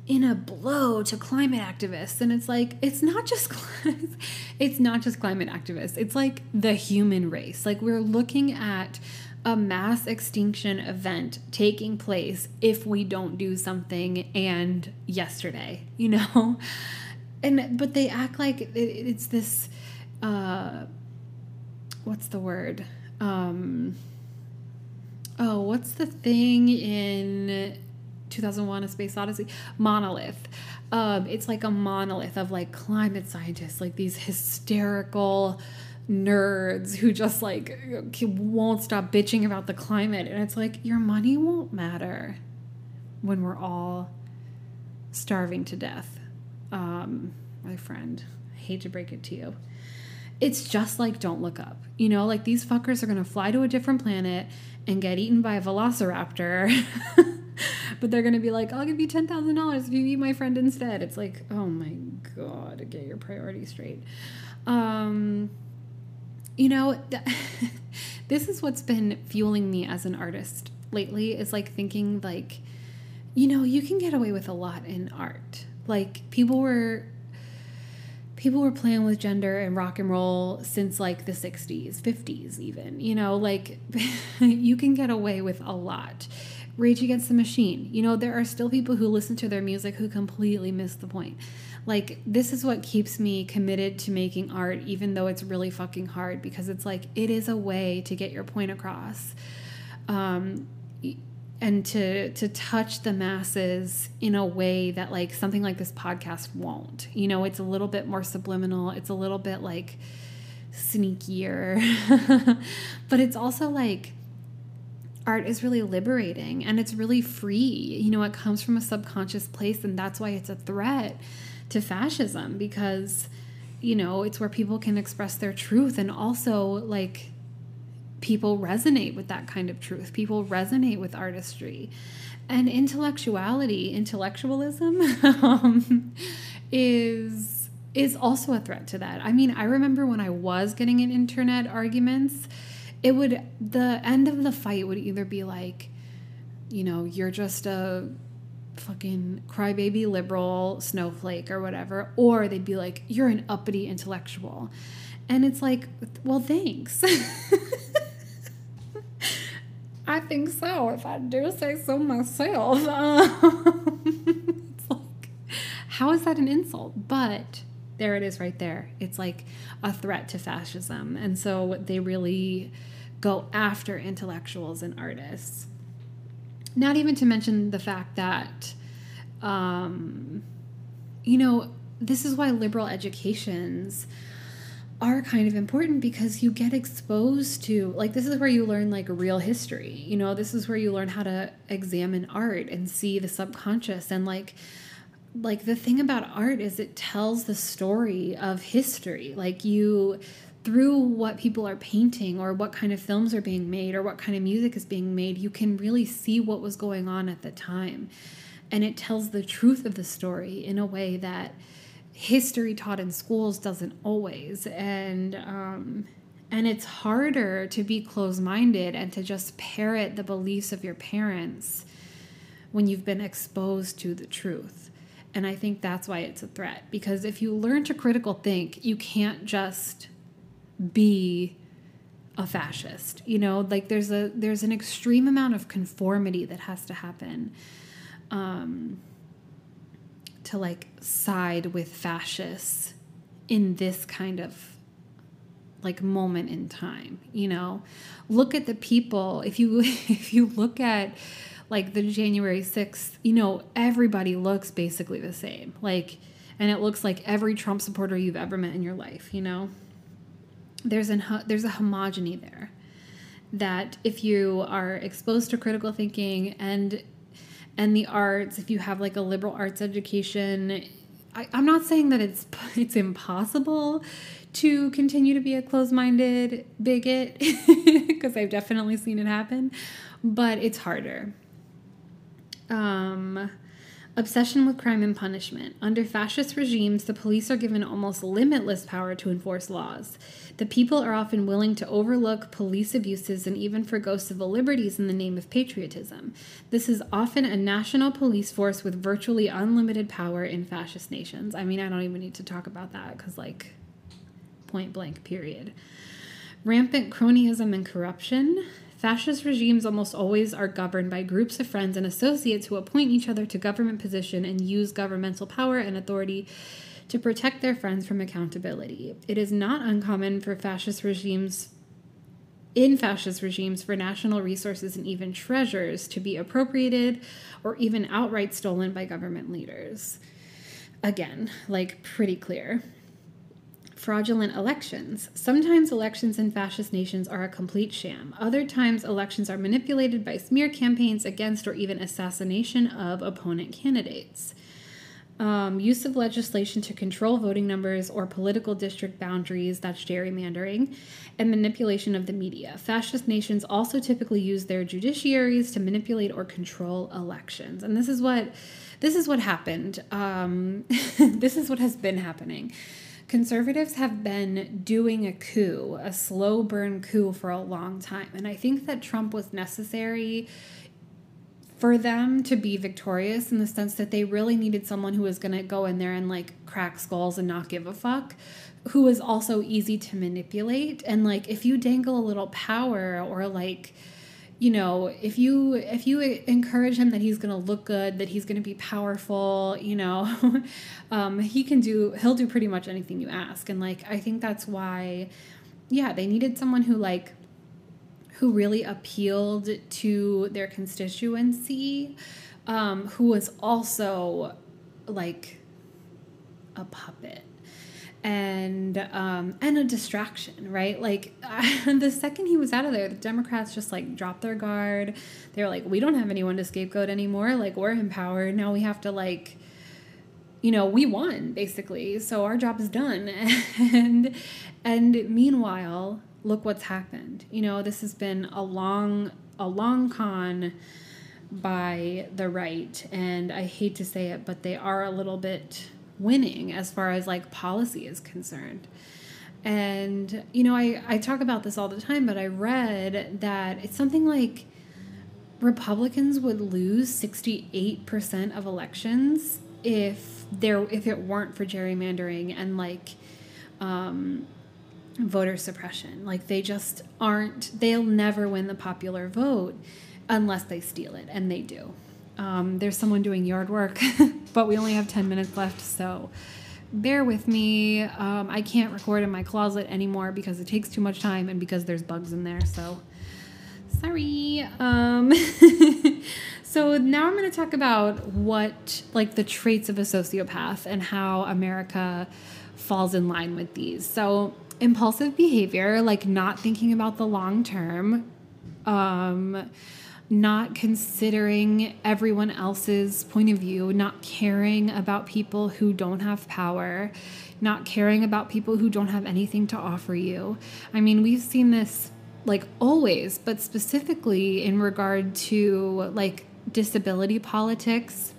in a blow to climate activists. And it's like it's not just it's not just climate activists. It's like the human race. Like we're looking at a mass extinction event taking place if we don't do something and yesterday you know? And but they act like it's this uh what's the word? Um oh what's the thing in 2001 A Space Odyssey monolith. Um, it's like a monolith of like climate scientists, like these hysterical nerds who just like won't stop bitching about the climate. And it's like, your money won't matter when we're all starving to death. Um, my friend, I hate to break it to you. It's just like Don't Look Up. You know, like these fuckers are to fly to a different planet and get eaten by a velociraptor. but they're going to be like, I'll give you $10,000 if you eat my friend instead. It's like, oh my God, get your priorities straight. Um, you know, this is what's been fueling me as an artist lately is like thinking like, you know, you can get away with a lot in art. Like people were people were playing with gender and rock and roll since like the 60s, 50s even. You know, like you can get away with a lot Rage Against the Machine. You know, there are still people who listen to their music who completely miss the point. Like, this is what keeps me committed to making art, even though it's really fucking hard, because it's like, it is a way to get your point across. Um, and to to touch the masses in a way that like something like this podcast won't. You know, it's a little bit more subliminal. It's a little bit like sneakier. but it's also like art is really liberating and it's really free. You know, it comes from a subconscious place, and that's why it's a threat to fascism because, you know, it's where people can express their truth and also like people resonate with that kind of truth. People resonate with artistry. And intellectuality, intellectualism, um, is is also a threat to that. I mean, I remember when I was getting in internet arguments, it would the end of the fight would either be like, you know, you're just a fucking crybaby liberal snowflake or whatever, or they'd be like, you're an uppity intellectual. And it's like, well, thanks. I think so, if I do say so myself. it's like, how is that an insult? But there it is right there. It's like a threat to fascism. And so they really go after intellectuals and artists. Not even to mention the fact that, um, you know, this is why liberal educations are kind of important because you get exposed to like this is where you learn like real history. You know this is where you learn how to examine art and see the subconscious. And like like the thing about art is it tells the story of history. Like you through what people are painting or what kind of films are being made or what kind of music is being made you can really see what was going on at the time. And it tells the truth of the story in a way that history taught in schools doesn't always. And um and it's harder to be closed-minded and to just parrot the beliefs of your parents when you've been exposed to the truth. And I think that's why it's a threat. Because if you learn to critical think, you can't just be a fascist. You know, like there's a there's an extreme amount of conformity that has to happen um, to like side with fascists in this kind of like moment in time. You know, look at the people. If you if you look at like the January 6th, you know, everybody looks basically the same. Like, and it looks like every Trump supporter you've ever met in your life, you know? There's an there's a homogeny there that if you are exposed to critical thinking and and the arts, if you have like a liberal arts education, I, am not saying that it's it's impossible to continue to be a closed-minded bigot because I've definitely seen it happen, but it's harder. Um, obsession with crime and punishment. Under fascist regimes, the police are given almost limitless power to enforce laws. The people are often willing to overlook police abuses and even forgo civil liberties in the name of patriotism. This is often a national police force with virtually unlimited power in fascist nations. I mean, I don't even need to talk about that because, like, point blank, period. Rampant cronyism and corruption. Fascist regimes almost always are governed by groups of friends and associates who appoint each other to government position and use governmental power and authority to protect their friends from accountability. It is not uncommon for fascist regimes in fascist regimes for national resources and even treasures to be appropriated or even outright stolen by government leaders. Again, like pretty clear fraudulent elections. Sometimes elections in fascist nations are a complete sham. Other times, elections are manipulated by smear campaigns against or even assassination of opponent candidates. Um, use of legislation to control voting numbers or political district boundaries, that's gerrymandering, and manipulation of the media. Fascist nations also typically use their judiciaries to manipulate or control elections. And this is what this is what happened. Um, this is what has been happening conservatives have been doing a coup, a slow burn coup for a long time. And I think that Trump was necessary for them to be victorious in the sense that they really needed someone who was going to go in there and like crack skulls and not give a fuck who is also easy to manipulate and like if you dangle a little power or like you know, if you if you encourage him that he's going to look good, that he's going to be powerful, you know, um, he can do he'll do pretty much anything you ask. And like I think that's why, yeah, they needed someone who like who really appealed to their constituency, um, who was also like a puppet and um, and a distraction, right? Like the second he was out of there, the Democrats just like dropped their guard. They were like, "We don't have anyone to scapegoat anymore. Like we're empowered now. We have to like." You know, we won basically, so our job is done. and and meanwhile, look what's happened. You know, this has been a long a long con by the right, and I hate to say it, but they are a little bit winning as far as like policy is concerned. And, you know, I, I talk about this all the time, but I read that it's something like Republicans would lose 68% of elections if there if it weren't for gerrymandering and like um, voter suppression. Like they just aren't they'll never win the popular vote unless they steal it and they do. Um, there's someone doing yard work, but we only have 10 minutes left, so bear with me. Um, I can't record in my closet anymore because it takes too much time and because there's bugs in there, so sorry. Um, so now I'm going to talk about what, like, the traits of a sociopath and how America falls in line with these. So, impulsive behavior, like not thinking about the long term. Um, not considering everyone else's point of view, not caring about people who don't have power, not caring about people who don't have anything to offer you. I mean, we've seen this like always, but specifically in regard to like disability politics,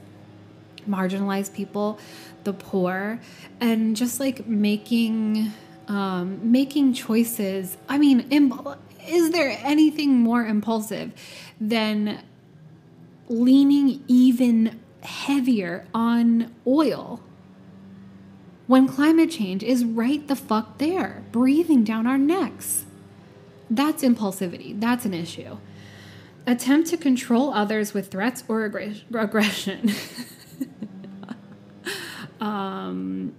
marginalized people, the poor, and just like making um, making choices. I mean, is there anything more impulsive than leaning even heavier on oil when climate change is right the fuck there, breathing down our necks? That's impulsivity. That's an issue. Attempt to control others with threats or aggression. um,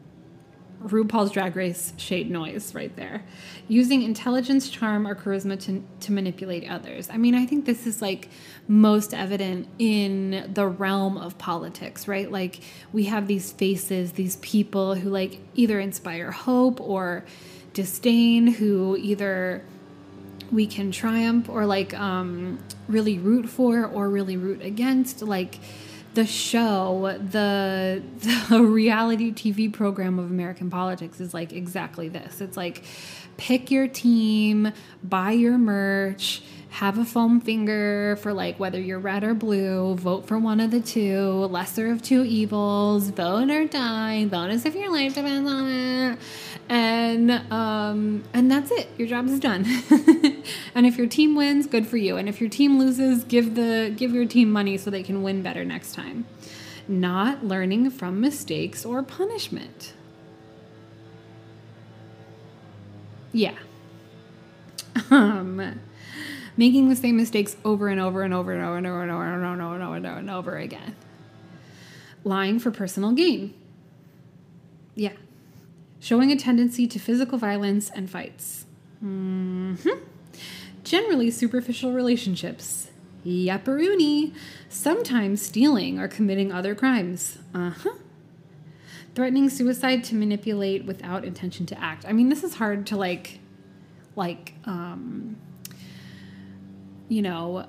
RuPaul's Drag Race shade noise right there. Using intelligence, charm, or charisma to, to manipulate others. I mean, I think this is like most evident in the realm of politics, right? Like we have these faces, these people who like either inspire hope or disdain, who either we can triumph or like um, really root for or really root against. Like, the show, the the reality TV program of American politics is like exactly this. It's like pick your team, buy your merch, have a foam finger for like whether you're red or blue, vote for one of the two, lesser of two evils, vote or die, as if your life depends on it and um, and that's it. Your job is done. and if your team wins, good for you. And if your team loses, give the give your team money so they can win better next time. Not learning from mistakes or punishment. Yeah. Um, making the same mistakes over and over and over and over and over and over and over and over and over and over, again. Lying for personal gain. Yeah showing a tendency to physical violence and fights. Mm-hmm. Generally, superficial relationships. Yapperoonie. Sometimes stealing or committing other crimes. Uh huh. Threatening suicide to manipulate without intention to act. I mean, this is hard to like, like, um, you know,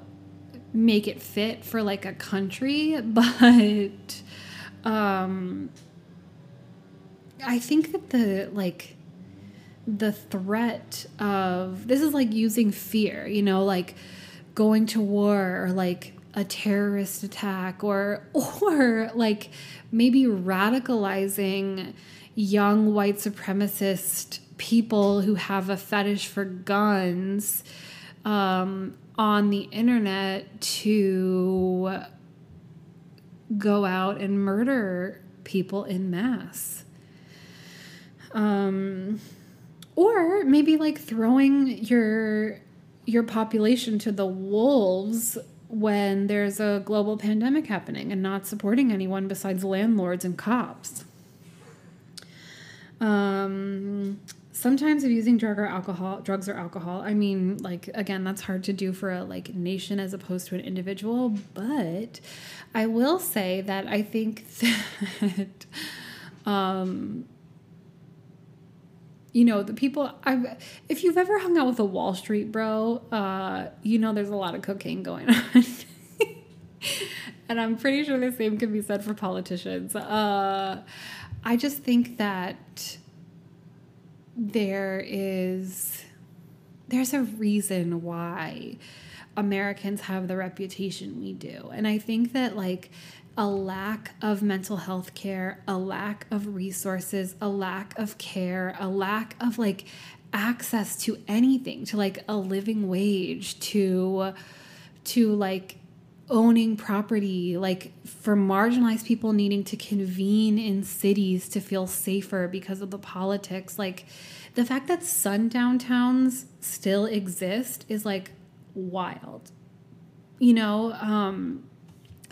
make it fit for like a country, but, um, I think that the like the threat of this is like using fear, you know, like going to war or like a terrorist attack or or like maybe radicalizing young white supremacist people who have a fetish for guns um, on the internet to go out and murder people in mass. Um, or maybe like throwing your your population to the wolves when there's a global pandemic happening and not supporting anyone besides landlords and cops. Um, sometimes of using drug or alcohol, drugs or alcohol. I mean, like again, that's hard to do for a like nation as opposed to an individual. But I will say that I think that, um, you know, the people I've if you've ever hung out with a Wall Street bro, uh, you know there's a lot of cocaine going on. and I'm pretty sure the same can be said for politicians. Uh, I just think that there is there's a reason why Americans have the reputation we do. And I think that like a lack of mental health care, a lack of resources, a lack of care, a lack of like access to anything, to like a living wage, to to like owning property, like for marginalized people needing to convene in cities to feel safer because of the politics. Like the fact that sundown towns still exist is like wild. You know, um,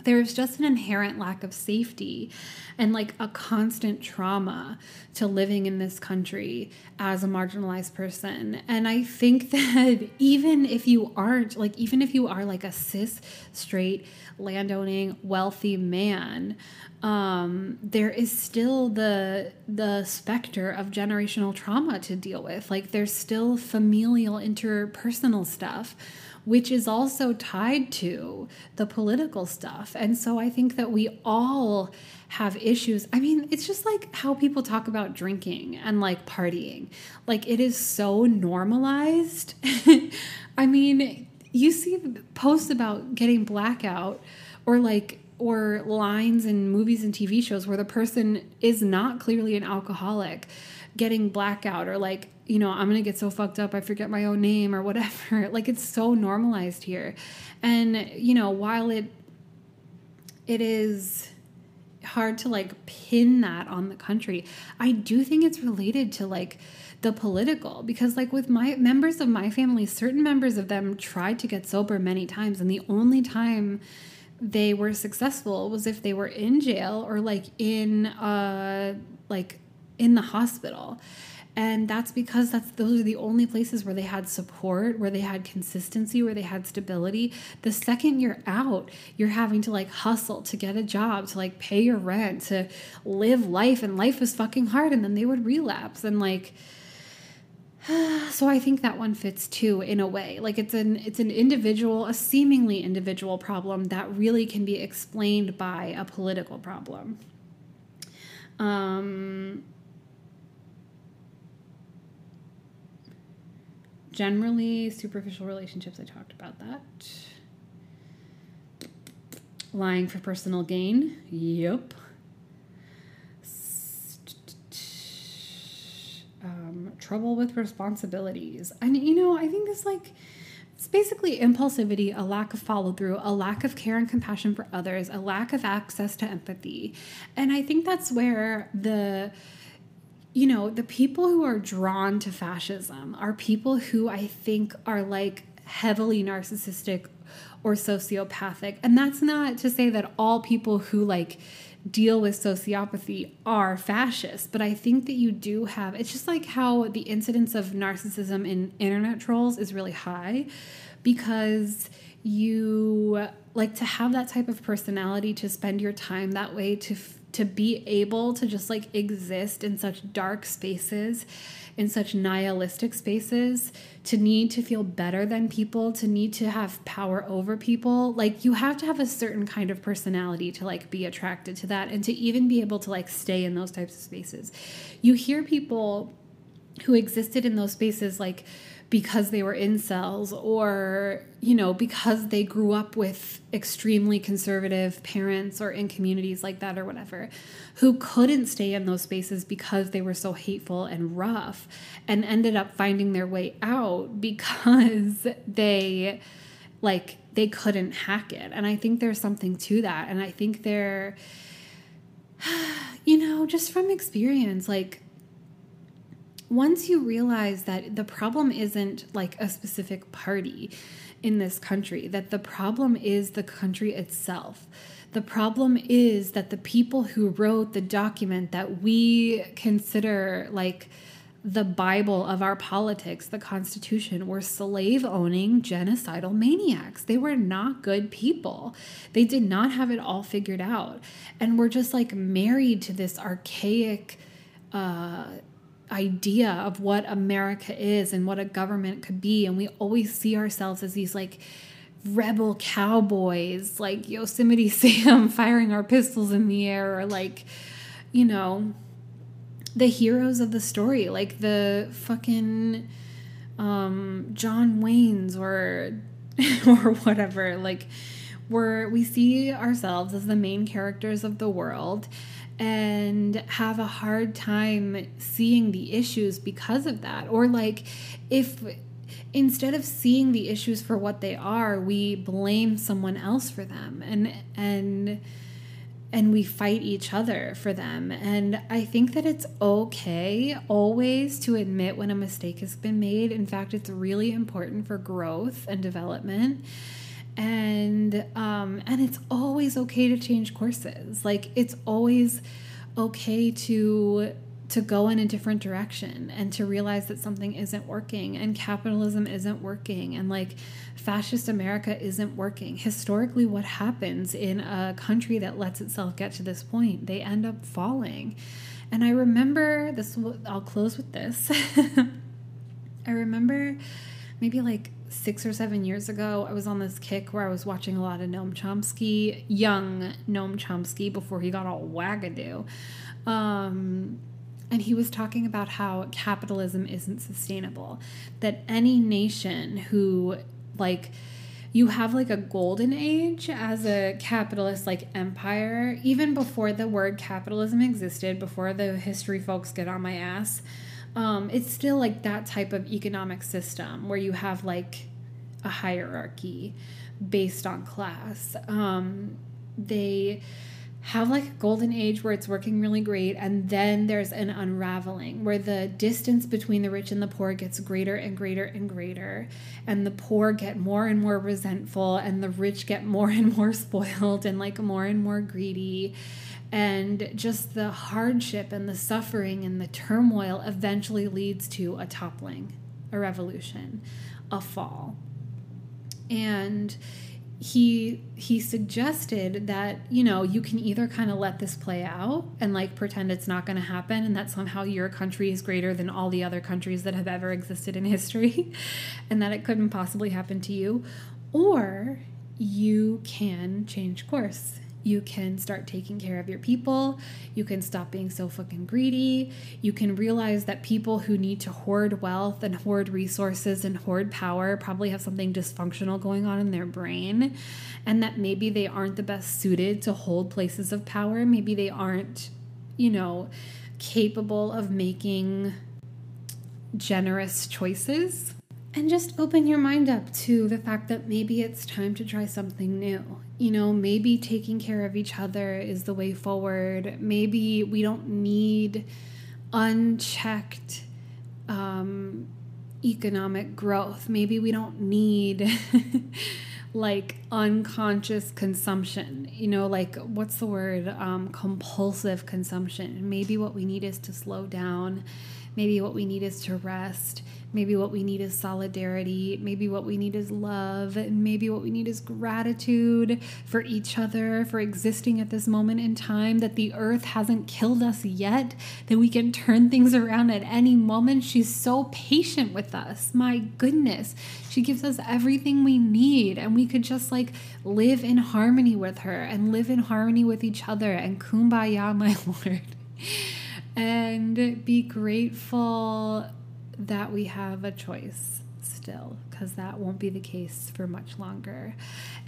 there's just an inherent lack of safety and like a constant trauma to living in this country as a marginalized person. And I think that even if you aren't, like, even if you are like a cis, straight, landowning, wealthy man, um, there is still the the specter of generational trauma to deal with. Like there's still familial interpersonal stuff which is also tied to the political stuff. And so I think that we all have issues. I mean, it's just like how people talk about drinking and like partying. Like it is so normalized. I mean, you see posts about getting blackout or like or lines in movies and TV shows where the person is not clearly an alcoholic getting blackout or like you know, I'm to get so fucked up I forget my own name or whatever. Like it's so normalized here. And you know, while it it is hard to like pin that on the country, I do think it's related to like the political because like with my members of my family, certain members of them tried to get sober many times and the only time they were successful was if they were in jail or like in uh like in the hospital. And that's because that's those are the only places where they had support where they had consistency where they had stability. The second you're out you're having to like hustle to get a job to like pay your rent to live life and life was fucking hard and then they would relapse. And like so i think that one fits too in a way. Like it's an it's an individual a seemingly individual problem that really can be explained by a political problem. Um generally superficial relationships i talked about that. Lying for personal gain. Yep um, trouble with responsibilities. And you know i think this like it's basically impulsivity, a lack of follow through, a lack of care and compassion for others, a lack of access to empathy. And I think that's where the you know, the people who are drawn to fascism are people who I think are like heavily narcissistic or sociopathic. And that's not to say that all people who like deal with sociopathy are fascist, but I think that you do have it's just like how the incidence of narcissism in internet trolls is really high because you like to have that type of personality to spend your time that way to to be able to just like exist in such dark spaces, in such nihilistic spaces, to need to feel better than people, to need to have power over people, like you have to have a certain kind of personality to like be attracted to that and to even be able to like stay in those types of spaces. You hear people who existed in those spaces like because they were incels or you know because they grew up with extremely conservative parents or in communities like that or whatever who couldn't stay in those spaces because they were so hateful and rough and ended up finding their way out because they like they couldn't hack it. And i think there's something to that. And i think they're you know just from experience like once you realize that the problem isn't like a specific party in this country, that the problem is the country itself. The problem is that the people who wrote the document that we consider like the Bible of our politics, the Constitution, were slave owning, genocidal maniacs. They were not good people. They did not have it all figured out. And we're just like married to this archaic uh, idea of what America is and what a government could be. And we always see ourselves as these like rebel cowboys, like Yosemite Sam firing our pistols in the air, or like, you know, the heroes of the story, like the fucking um, John Waynes or or whatever. Like we're we see ourselves as the main characters of the world and have a hard time seeing the issues because of that. Or like if instead of seeing the issues for what they are, we blame someone else for them and and and we fight each other for them. And I think that it's okay always to admit when a mistake has been made. In fact, it's really important for growth and development. And um, and it's always okay to change courses. Like it's always okay to to go in a different direction and to realize that something isn't working and capitalism isn't working and like fascist America isn't working. Historically, what happens in a country that lets itself get to this point? They end up falling. And I remember this, I'll close with this. I remember maybe like six or seven years ago, I was on this kick where I was watching a lot of Noam Chomsky, young Noam Chomsky, before he got all wagadoo. Um, and he was talking about how capitalism isn't sustainable, that any nation who like you have like a golden age as a capitalist like empire even before the word capitalism existed before the history folks get on my ass um, it's still like that type of economic system where you have like a hierarchy based on class. Um, they have like a golden age where it's working really great and then there's an unraveling where the distance between the rich and the poor gets greater and greater and greater and the poor get more and more resentful and the rich get more and more spoiled and like more and more greedy and just the hardship and the suffering and the turmoil eventually leads to a toppling a revolution a fall. And he he suggested that you know you can either kind of let this play out and like pretend it's not going to happen and that somehow your country is greater than all the other countries that have ever existed in history and that it couldn't possibly happen to you. Or you can change course you can start taking care of your people. You can stop being so fucking greedy. You can realize that people who need to hoard wealth and hoard resources and hoard power probably have something dysfunctional going on in their brain, and that maybe they aren't the best suited to hold places of power. Maybe they aren't, you know, capable of making generous choices. And just open your mind up to the fact that maybe it's time to try something new you know, maybe taking care of each other is the way forward. Maybe we don't need unchecked um, economic growth. Maybe we don't need like unconscious consumption. You know, like what's the word? Um, compulsive consumption. Maybe what we need is to slow down. Maybe what we need is to rest. Maybe what we need is solidarity. Maybe what we need is love. And maybe what we need is gratitude for each other, for existing at this moment in time, that the earth hasn't killed us yet, that we can turn things around at any moment. She's so patient with us. My goodness. She gives us everything we need. And we could just like live in harmony with her and live in harmony with each other and kumbaya, my Lord. and be grateful that we have a choice still, because that won't be the case for much longer.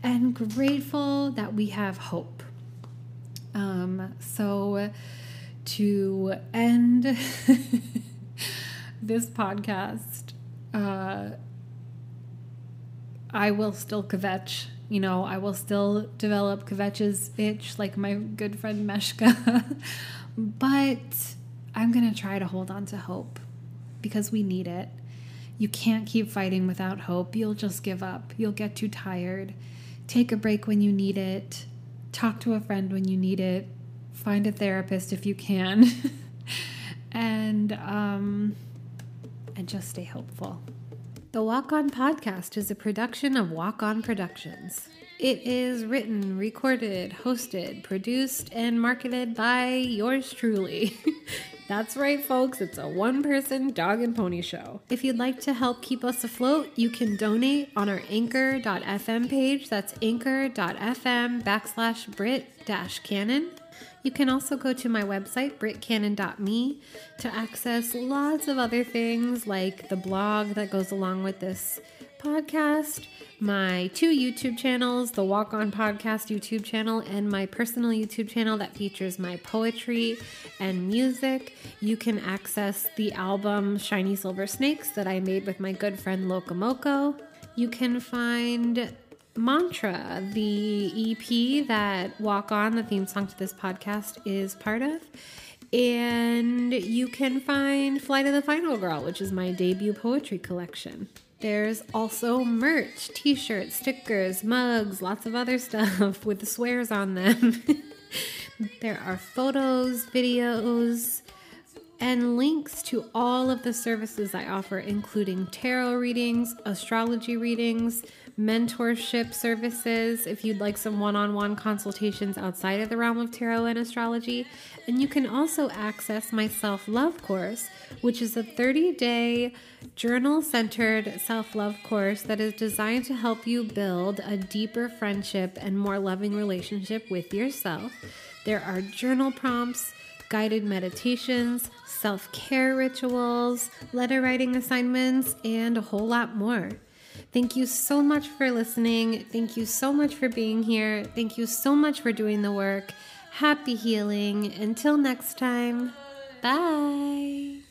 And grateful that we have hope. Um, so, to end this podcast, uh, I will still kvetch. You know, I will still develop kvetch's itch like my good friend Meshka. but I'm going to try to hold on to hope because we need it. You can't keep fighting without hope. You'll just give up. You'll get too tired. Take a break when you need it. Talk to a friend when you need it. Find a therapist if you can. and um and just stay hopeful. The Walk On podcast is a production of Walk On Productions. It is written, recorded, hosted, produced, and marketed by yours truly. That's right, folks. It's a one person dog and pony show. If you'd like to help keep us afloat, you can donate on our anchor.fm page. That's anchor.fm backslash Britt dash Cannon. You can also go to my website, brittcannon.me, to access lots of other things like the blog that goes along with this podcast, my two YouTube channels, the Walk On Podcast YouTube channel, and my personal YouTube channel that features my poetry and music. You can access the album Shiny Silver Snakes that I made with my good friend Locomoco. You can find Mantra, the EP that Walk On, the theme song to this podcast, is part of. And you can find Flight of the Final Girl, which is my debut poetry collection. There's also merch, t shirts, stickers, mugs, lots of other stuff with swears on them. there are photos, videos, and links to all of the services I offer, including tarot readings, astrology readings, mentorship services if you'd like some one on one consultations outside of the realm of tarot and astrology. And you can also access my self love course, which is a 30 day journal centered self love course that is designed to help you build a deeper friendship and more loving relationship with yourself. There are journal prompts guided meditations, self care rituals, letter writing assignments, and a whole lot more. Thank you so much for listening. Thank you so much for being here. Thank you so much for doing the work. Happy healing. Until next time, bye.